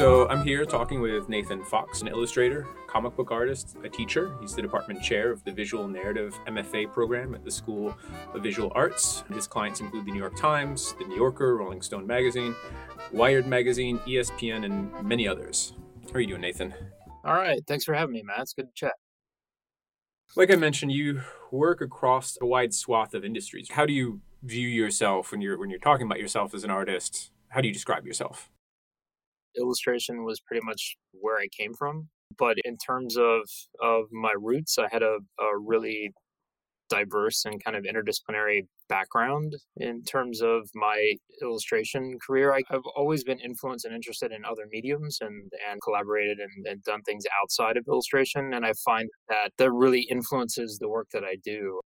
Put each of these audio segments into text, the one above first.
So I'm here talking with Nathan Fox, an illustrator, comic book artist, a teacher. He's the department chair of the Visual Narrative MFA program at the School of Visual Arts. His clients include the New York Times, the New Yorker, Rolling Stone magazine, Wired magazine, ESPN, and many others. How are you doing, Nathan? All right. Thanks for having me, Matt. It's good to chat. Like I mentioned, you work across a wide swath of industries. How do you view yourself when you're when you're talking about yourself as an artist? How do you describe yourself? Illustration was pretty much where I came from, but in terms of of my roots, I had a, a really diverse and kind of interdisciplinary background in terms of my illustration career. I, have always been influenced and interested in other mediums and, and collaborated and, and done things outside of illustration. And I find that that really influences the work that I do.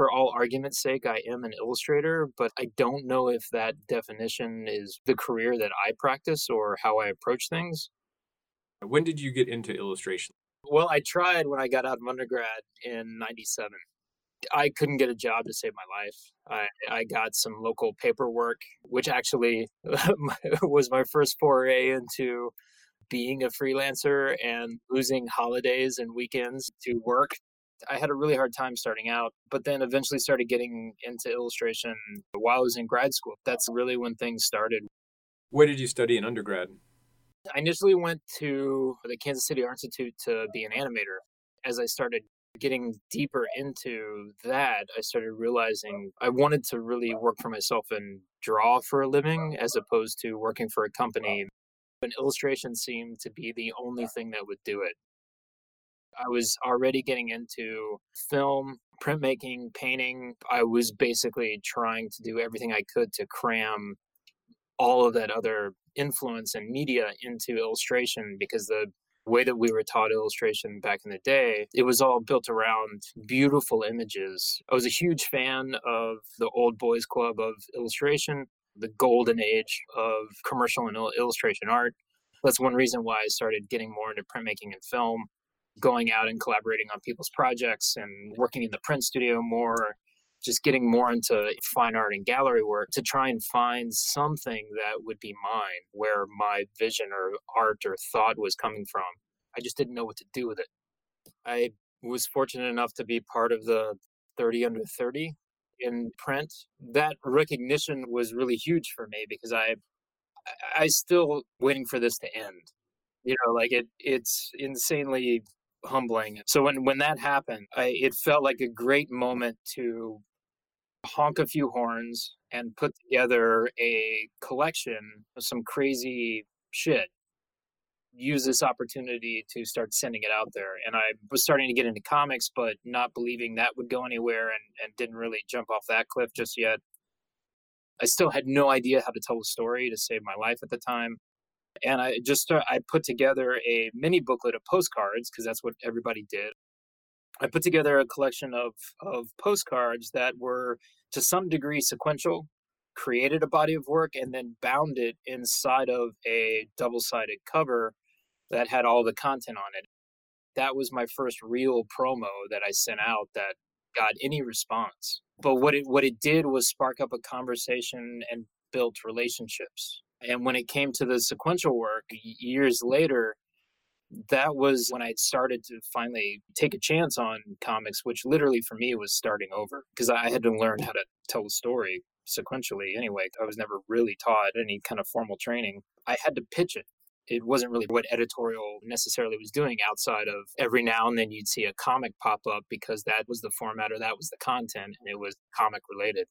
For all argument's sake, I am an illustrator, but I don't know if that definition is the career that I practice or how I approach things. When did you get into illustration? Well, I tried when I got out of undergrad in 97. I couldn't get a job to save my life. I, I got some local paperwork, which actually was my first foray into being a freelancer and losing holidays and weekends to work. I had a really hard time starting out, but then eventually started getting into illustration while I was in grad school. That's really when things started. Where did you study in undergrad? I initially went to the Kansas City Art Institute to be an animator. As I started getting deeper into that, I started realizing I wanted to really work for myself and draw for a living as opposed to working for a company. An illustration seemed to be the only thing that would do it. I was already getting into film, printmaking, painting. I was basically trying to do everything I could to cram all of that other influence and media into illustration because the way that we were taught illustration back in the day, it was all built around beautiful images. I was a huge fan of the old boys club of illustration, the golden age of commercial and illustration art. That's one reason why I started getting more into printmaking and film, going out and collaborating on people's projects and working in the print studio more, just getting more into fine art and gallery work to try and find something that would be mine, where my vision or art or thought was coming from. I just didn't know what to do with it. I was fortunate enough to be part of the 30 under 30 in print. That recognition was really huge for me because I I still waiting for this to end. You know, like it it's insanely humbling. So when when that happened, I it felt like a great moment to honk a few horns and put together a collection of some crazy shit use this opportunity to start sending it out there. And I was starting to get into comics, but not believing that would go anywhere and, and didn't really jump off that cliff just yet. I still had no idea how to tell a story to save my life at the time. And I just I put together a mini booklet of postcards because that's what everybody did. I put together a collection of of postcards that were to some degree sequential, created a body of work, and then bound it inside of a double sided cover that had all the content on it. That was my first real promo that I sent out that got any response. But what it what it did was spark up a conversation and built relationships. And when it came to the sequential work years later, that was when I started to finally take a chance on comics, which literally for me was starting over because I had to learn how to tell a story sequentially anyway. I was never really taught any kind of formal training. I had to pitch it. It wasn't really what editorial necessarily was doing outside of every now and then you'd see a comic pop up because that was the format or that was the content and it was comic related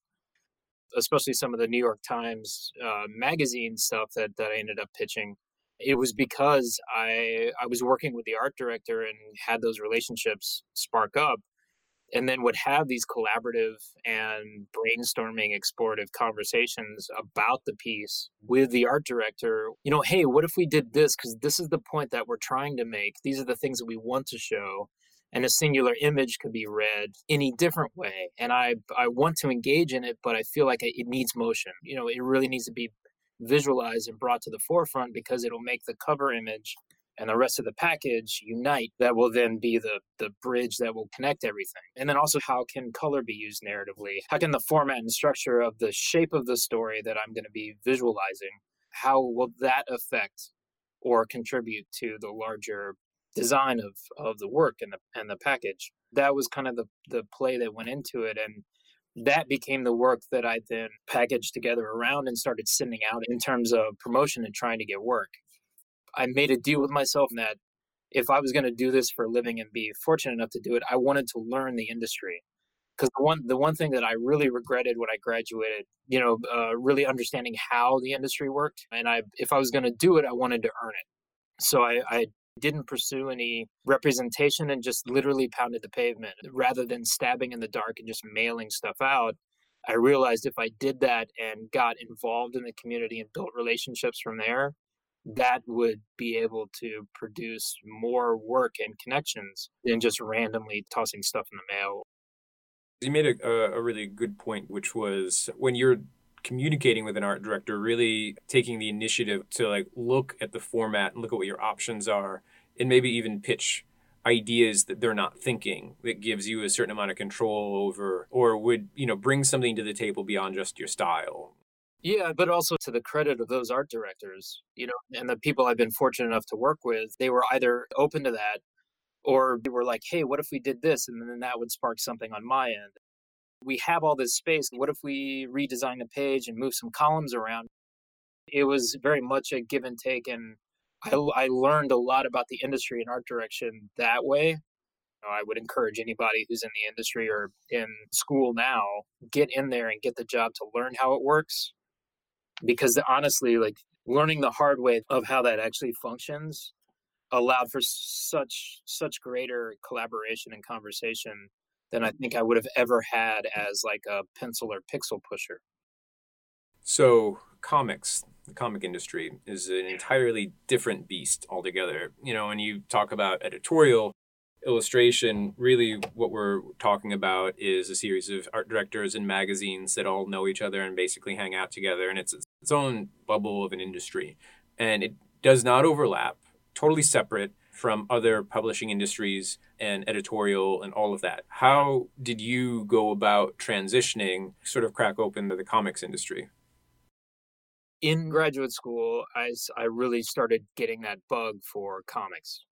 especially some of the New York Times uh, magazine stuff that, that I ended up pitching it was because I I was working with the art director and had those relationships spark up and then would have these collaborative and brainstorming explorative conversations about the piece with the art director you know hey what if we did this? Because this is the point that we're trying to make. These are the things that we want to show and a singular image could be read any different way and i i want to engage in it but i feel like it needs motion. You know it really needs to be visualized and brought to the forefront because it'll make the cover image and the rest of the package unite. That will then be the the bridge that will connect everything. And then also how can color be used narratively? How can the format and structure of the shape of the story that i'm going to be visualizing how will that affect or contribute to the larger design of, of the work and the and the package. That was kind of the, the play that went into it. And that became the work that I then packaged together around and started sending out in terms of promotion and trying to get work. I made a deal with myself that if I was going to do this for a living and be fortunate enough to do it, I wanted to learn the industry. Because the one the one thing that I really regretted when I graduated, you know, uh, really understanding how the industry worked, and I if I was going to do it, I wanted to earn it. So I, I didn't pursue any representation and just literally pounded the pavement rather than stabbing in the dark and just mailing stuff out. I realized if I did that and got involved in the community and built relationships from there, that would be able to produce more work and connections than just randomly tossing stuff in the mail. You made a, a really good point, which was when you're communicating with an art director, really taking the initiative to like look at the format and look at what your options are, and maybe even pitch ideas that they're not thinking that gives you a certain amount of control over or would you know bring something to the table beyond just your style yeah, but also to the credit of those art directors, you know, and the people I've been fortunate enough to work with, they were either open to that or they were like, hey, what if we did this? And then that would spark something on my end we have all this space. What if we redesign the page and move some columns around? It was very much a give and take. And I, I learned a lot about the industry and art direction that way. I would encourage anybody who's in the industry or in school now, get in there and get the job to learn how it works. Because honestly, like learning the hard way of how that actually functions allowed for such such greater collaboration and conversation than I think I would have ever had as like a pencil or pixel pusher. So, comics, the comic industry is an entirely different beast altogether. You know, when you talk about editorial, illustration, really what we're talking about is a series of art directors and magazines that all know each other and basically hang out together. And it's its own bubble of an industry. And it does not overlap, totally separate from other publishing industries and editorial and all of that. How did you go about transitioning, sort of crack open to the comics industry? In mm-hmm. graduate school, I, I really started getting that bug for comics.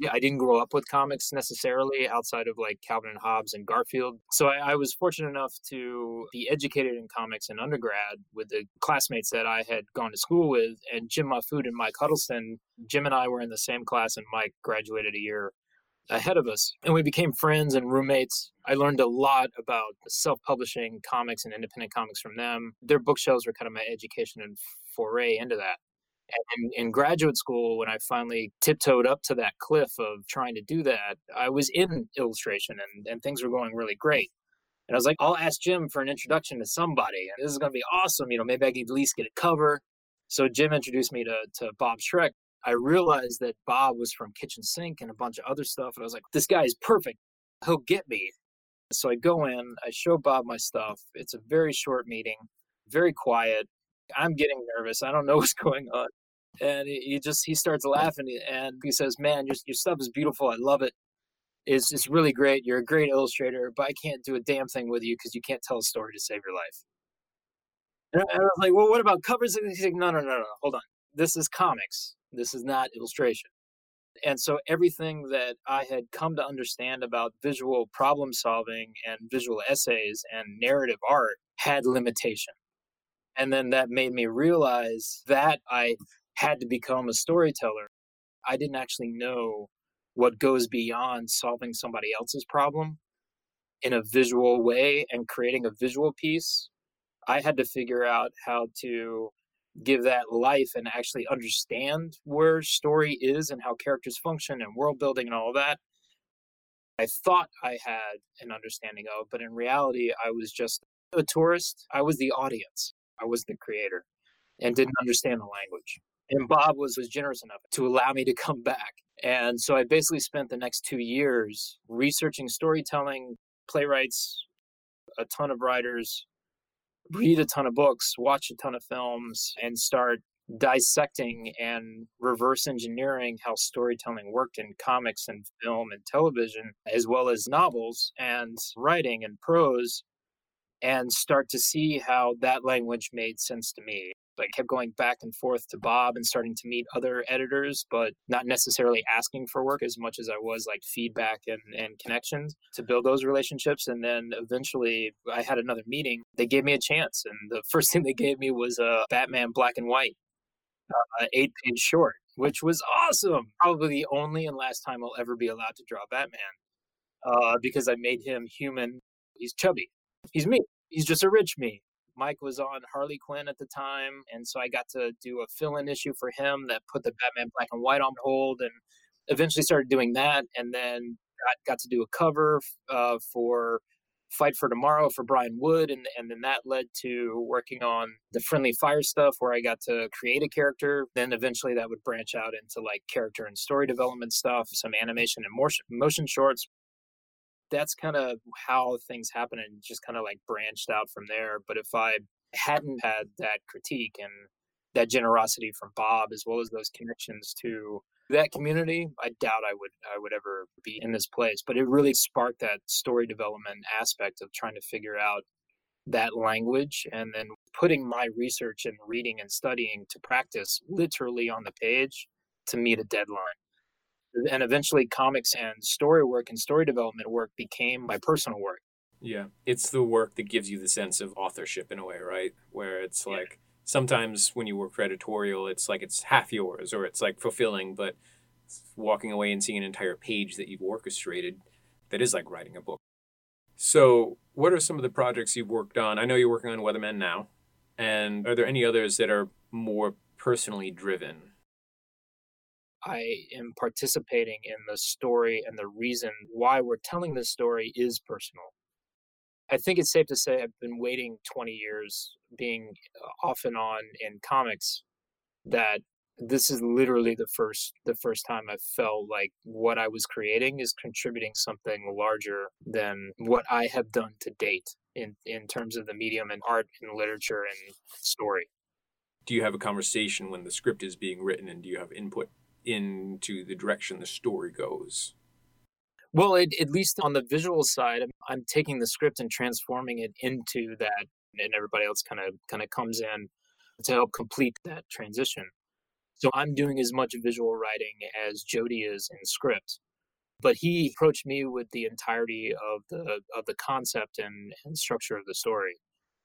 Yeah, I didn't grow up with comics necessarily outside of like Calvin and Hobbes and Garfield. So I, I was fortunate enough to be educated in comics in undergrad with the classmates that I had gone to school with. And Jim Mahfood and Mike Huddleston, Jim and I were in the same class, and Mike graduated a year ahead of us. And we became friends and roommates. I learned a lot about self publishing comics and independent comics from them. Their bookshelves were kind of my education and foray into that. And in, graduate school, when I finally tiptoed up to that cliff of trying to do that, I was in illustration and, and things were going really great. And I was like, I'll ask Jim for an introduction to somebody. And this is going to be awesome. You know, maybe I can at least get a cover. So Jim introduced me to, to Bob Schreck. I realized that Bob was from Kitchen Sink and a bunch of other stuff. And I was like, this guy is perfect. He'll get me. So I go in, I show Bob my stuff. It's a very short meeting, very quiet. I'm getting nervous. I don't know what's going on. And he just, he starts laughing and he says, man, your, your stuff is beautiful. I love it. It's, it's really great. You're a great illustrator, but I can't do a damn thing with you because you can't tell a story to save your life. And I was like, well, what about covers? And he's like, no, no, no, no, hold on. This is comics. This is not illustration. And so everything that I had come to understand about visual problem solving and visual essays and narrative art had limitation. And then that made me realize that I had to become a storyteller. I didn't actually know what goes beyond solving somebody else's problem in a visual way and creating a visual piece. I had to figure out how to give that life and actually understand where story is and how characters function and world building and all that. I thought I had an understanding of, but in reality, I was just a tourist. I was the audience. I was the creator and didn't understand the language. And Bob was, was generous enough to allow me to come back. And so I basically spent the next two years researching storytelling, playwrights, a ton of writers, read a ton of books, watch a ton of films, and start dissecting and reverse engineering how storytelling worked in comics and film and television, as well as novels and writing and prose, and start to see how that language made sense to me. I kept going back and forth to Bob and starting to meet other editors, but not necessarily asking for work as much as I was like feedback and, and connections to build those relationships. And then eventually I had another meeting. They gave me a chance. And the first thing they gave me was a Batman black and white, uh, eight page short, which was awesome. Probably the only and last time I'll ever be allowed to draw Batman uh, because I made him human. He's chubby. He's me. He's just a rich me. Mike was on Harley Quinn at the time, and so I got to do a fill-in issue for him that put the Batman Black and White on hold, and eventually started doing that, and then got, got to do a cover uh, for Fight for Tomorrow for Brian Wood, and and then that led to working on the Friendly Fire stuff, where I got to create a character. Then eventually that would branch out into like character and story development stuff, some animation and motion motion shorts, that's kind of how things happen and just kind of like branched out from there. But if I hadn't had that critique and that generosity from Bob, as well as those connections to that community, I doubt I would I would ever be in this place. But it really sparked that story development aspect of trying to figure out that language and then putting my research and reading and studying to practice literally on the page to meet a deadline and eventually comics and story work and story development work became my personal work. Yeah it's the work that gives you the sense of authorship in a way right? Where it's yeah. like sometimes when you work for editorial it's like it's half yours or it's like fulfilling but walking away and seeing an entire page that you've orchestrated that is like writing a book. So what are some of the projects you've worked on? I know you're working on Weatherman now and are there any others that are more personally driven I am participating in the story and the reason why we're telling this story is personal. I think it's safe to say I've been waiting 20 years, being uh, off and on in comics, that this is literally the first the first time I felt like what I was creating is contributing something larger than what I have done to date in in terms of the medium and art and literature and story. Do you have a conversation when the script is being written and do you have input into the direction the story goes. Well, it, at least on the visual side, I'm, I'm taking the script and transforming it into that, and everybody else kind of kind of comes in to help complete that transition. So I'm doing as much visual writing as Jody is in script. But he approached me with the entirety of the of the concept and, and structure of the story.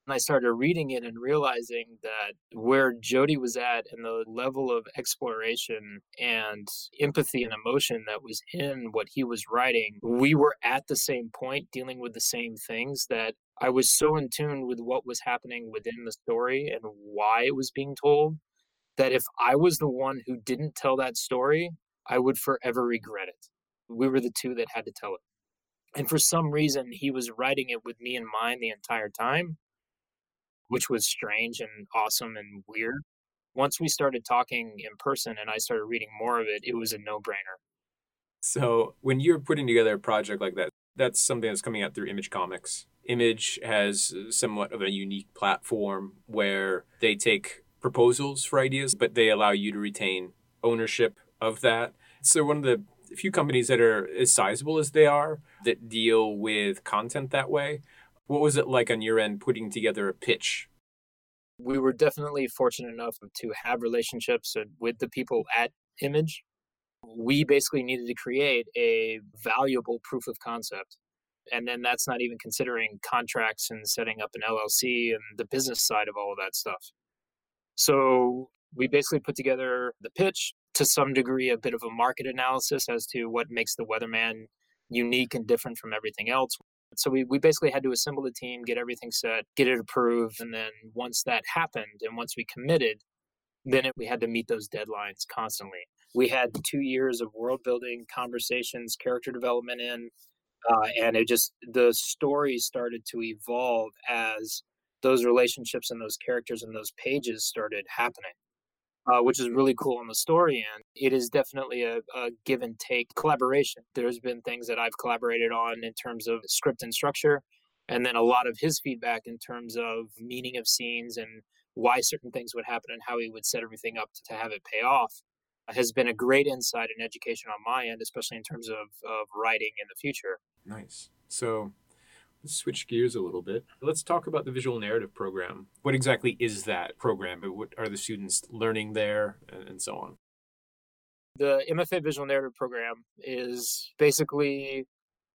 And I started reading it and realizing that where Jody was at and the level of exploration and empathy and emotion that was in what he was writing, we were at the same point dealing with the same things that I was so in tune with what was happening within the story and why it was being told that if I was the one who didn't tell that story, I would forever regret it. We were the two that had to tell it. And for some reason, he was writing it with me in mind the entire time which was strange and awesome and weird. Once we started talking in person and I started reading more of it, it was a no brainer. So, when you're putting together a project like that, that's something that's coming out through Image Comics. Image has uh, somewhat of a unique platform where they take proposals for ideas, but they allow you to retain ownership of that. So, one of the few companies that are as sizable as they are that deal with content that way. What was it like on your end putting together a pitch? We were definitely fortunate enough to have relationships with the people at Image. We basically needed to create a valuable proof of concept. And then that's not even considering contracts and setting up an LLC and the business side of all of that stuff. So we basically put together the pitch to some degree, a bit of a market analysis as to what makes the Weatherman unique and different from everything else. So we, we basically had to assemble the team, get everything set, get it approved. And then once that happened and once we committed, then it, we had to meet those deadlines constantly. We had two years of world building, conversations, character development in, uh, and it just, the story started to evolve as those relationships and those characters and those pages started happening uh, which is really cool on the story end. It is definitely a, a, give and take collaboration. There's been things that I've collaborated on in terms of script and structure, and then a lot of his feedback in terms of meaning of scenes and why certain things would happen and how he would set everything up to, to have it pay off has been a great insight and education on my end, especially in terms of, of writing in the future. Nice. So switch gears a little bit. Let's talk about the visual narrative program. What exactly is that program? What are the students learning there and so on? The MFA Visual Narrative program is basically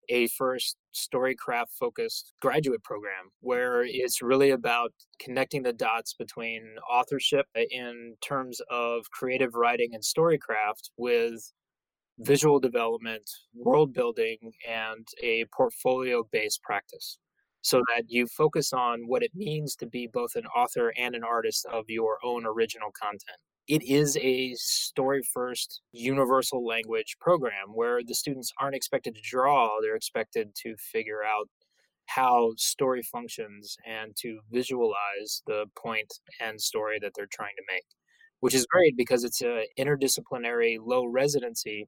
a first storycraft focused graduate program where it's really about connecting the dots between authorship in terms of creative writing and storycraft with visual development, world building, and a portfolio based practice so that you focus on what it means to be both an author and an artist of your own original content. It is a story first universal language program where the students aren't expected to draw, they're expected to figure out how story functions and to visualize the point and story that they're trying to make, which is great because it's an interdisciplinary low residency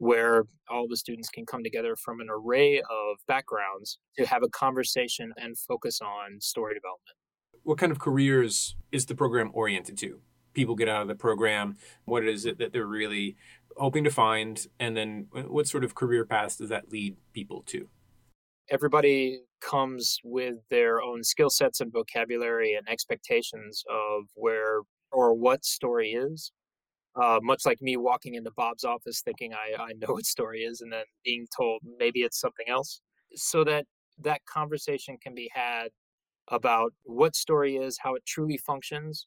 where all the students can come together from an array of backgrounds to have a conversation and focus on story development. What kind of careers is the program oriented to? people get out of the program? What is it that they're really hoping to find? And then what sort of career paths does that lead people to? Everybody comes with their own skill sets and vocabulary and expectations of where or what story is. Uh, much like me walking into Bob's office thinking I, I know what story is and then being told maybe it's something else. So that that conversation can be had about what story is, how it truly functions,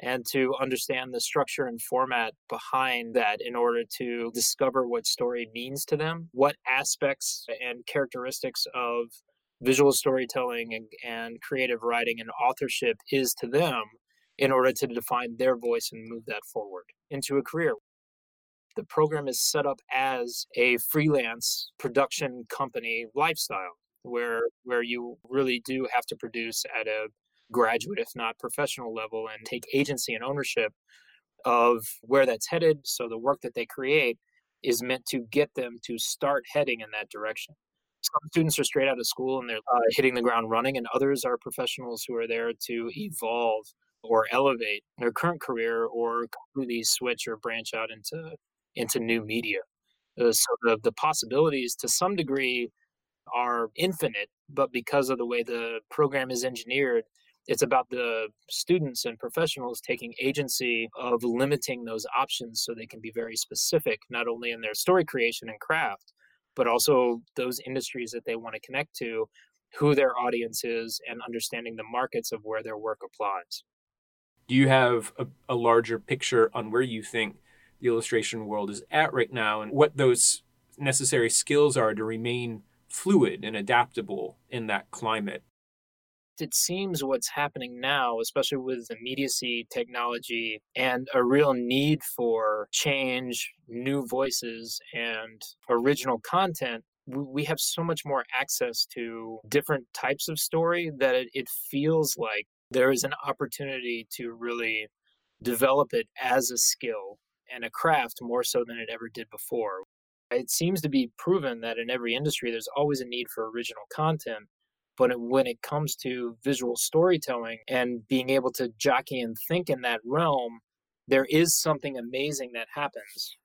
and to understand the structure and format behind that in order to discover what story means to them, what aspects and characteristics of visual storytelling and, and creative writing and authorship is to them in order to define their voice and move that forward into a career. The program is set up as a freelance production company lifestyle where where you really do have to produce at a graduate, if not professional level, and take agency and ownership of where that's headed. So the work that they create is meant to get them to start heading in that direction. Some students are straight out of school and they're uh, hitting the ground running, and others are professionals who are there to evolve or elevate their current career or completely switch or branch out into into new media. Uh, so the, the possibilities to some degree are infinite, but because of the way the program is engineered, it's about the students and professionals taking agency of limiting those options so they can be very specific, not only in their story creation and craft, but also those industries that they want to connect to, who their audience is, and understanding the markets of where their work applies. Do you have a, a larger picture on where you think the illustration world is at right now and what those necessary skills are to remain fluid and adaptable in that climate? it seems what's happening now, especially with immediacy technology and a real need for change, new voices, and original content, we have so much more access to different types of story that it, it feels like there is an opportunity to really develop it as a skill and a craft more so than it ever did before. It seems to be proven that in every industry, there's always a need for original content. But when it comes to visual storytelling and being able to jockey and think in that realm, there is something amazing that happens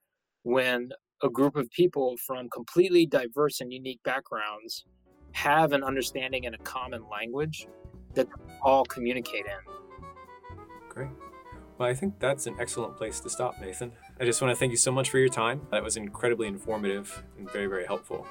when a group of people from completely diverse and unique backgrounds have an understanding and a common language that all communicate in. Great. Well, I think that's an excellent place to stop, Nathan. I just want to thank you so much for your time. That was incredibly informative and very, very helpful.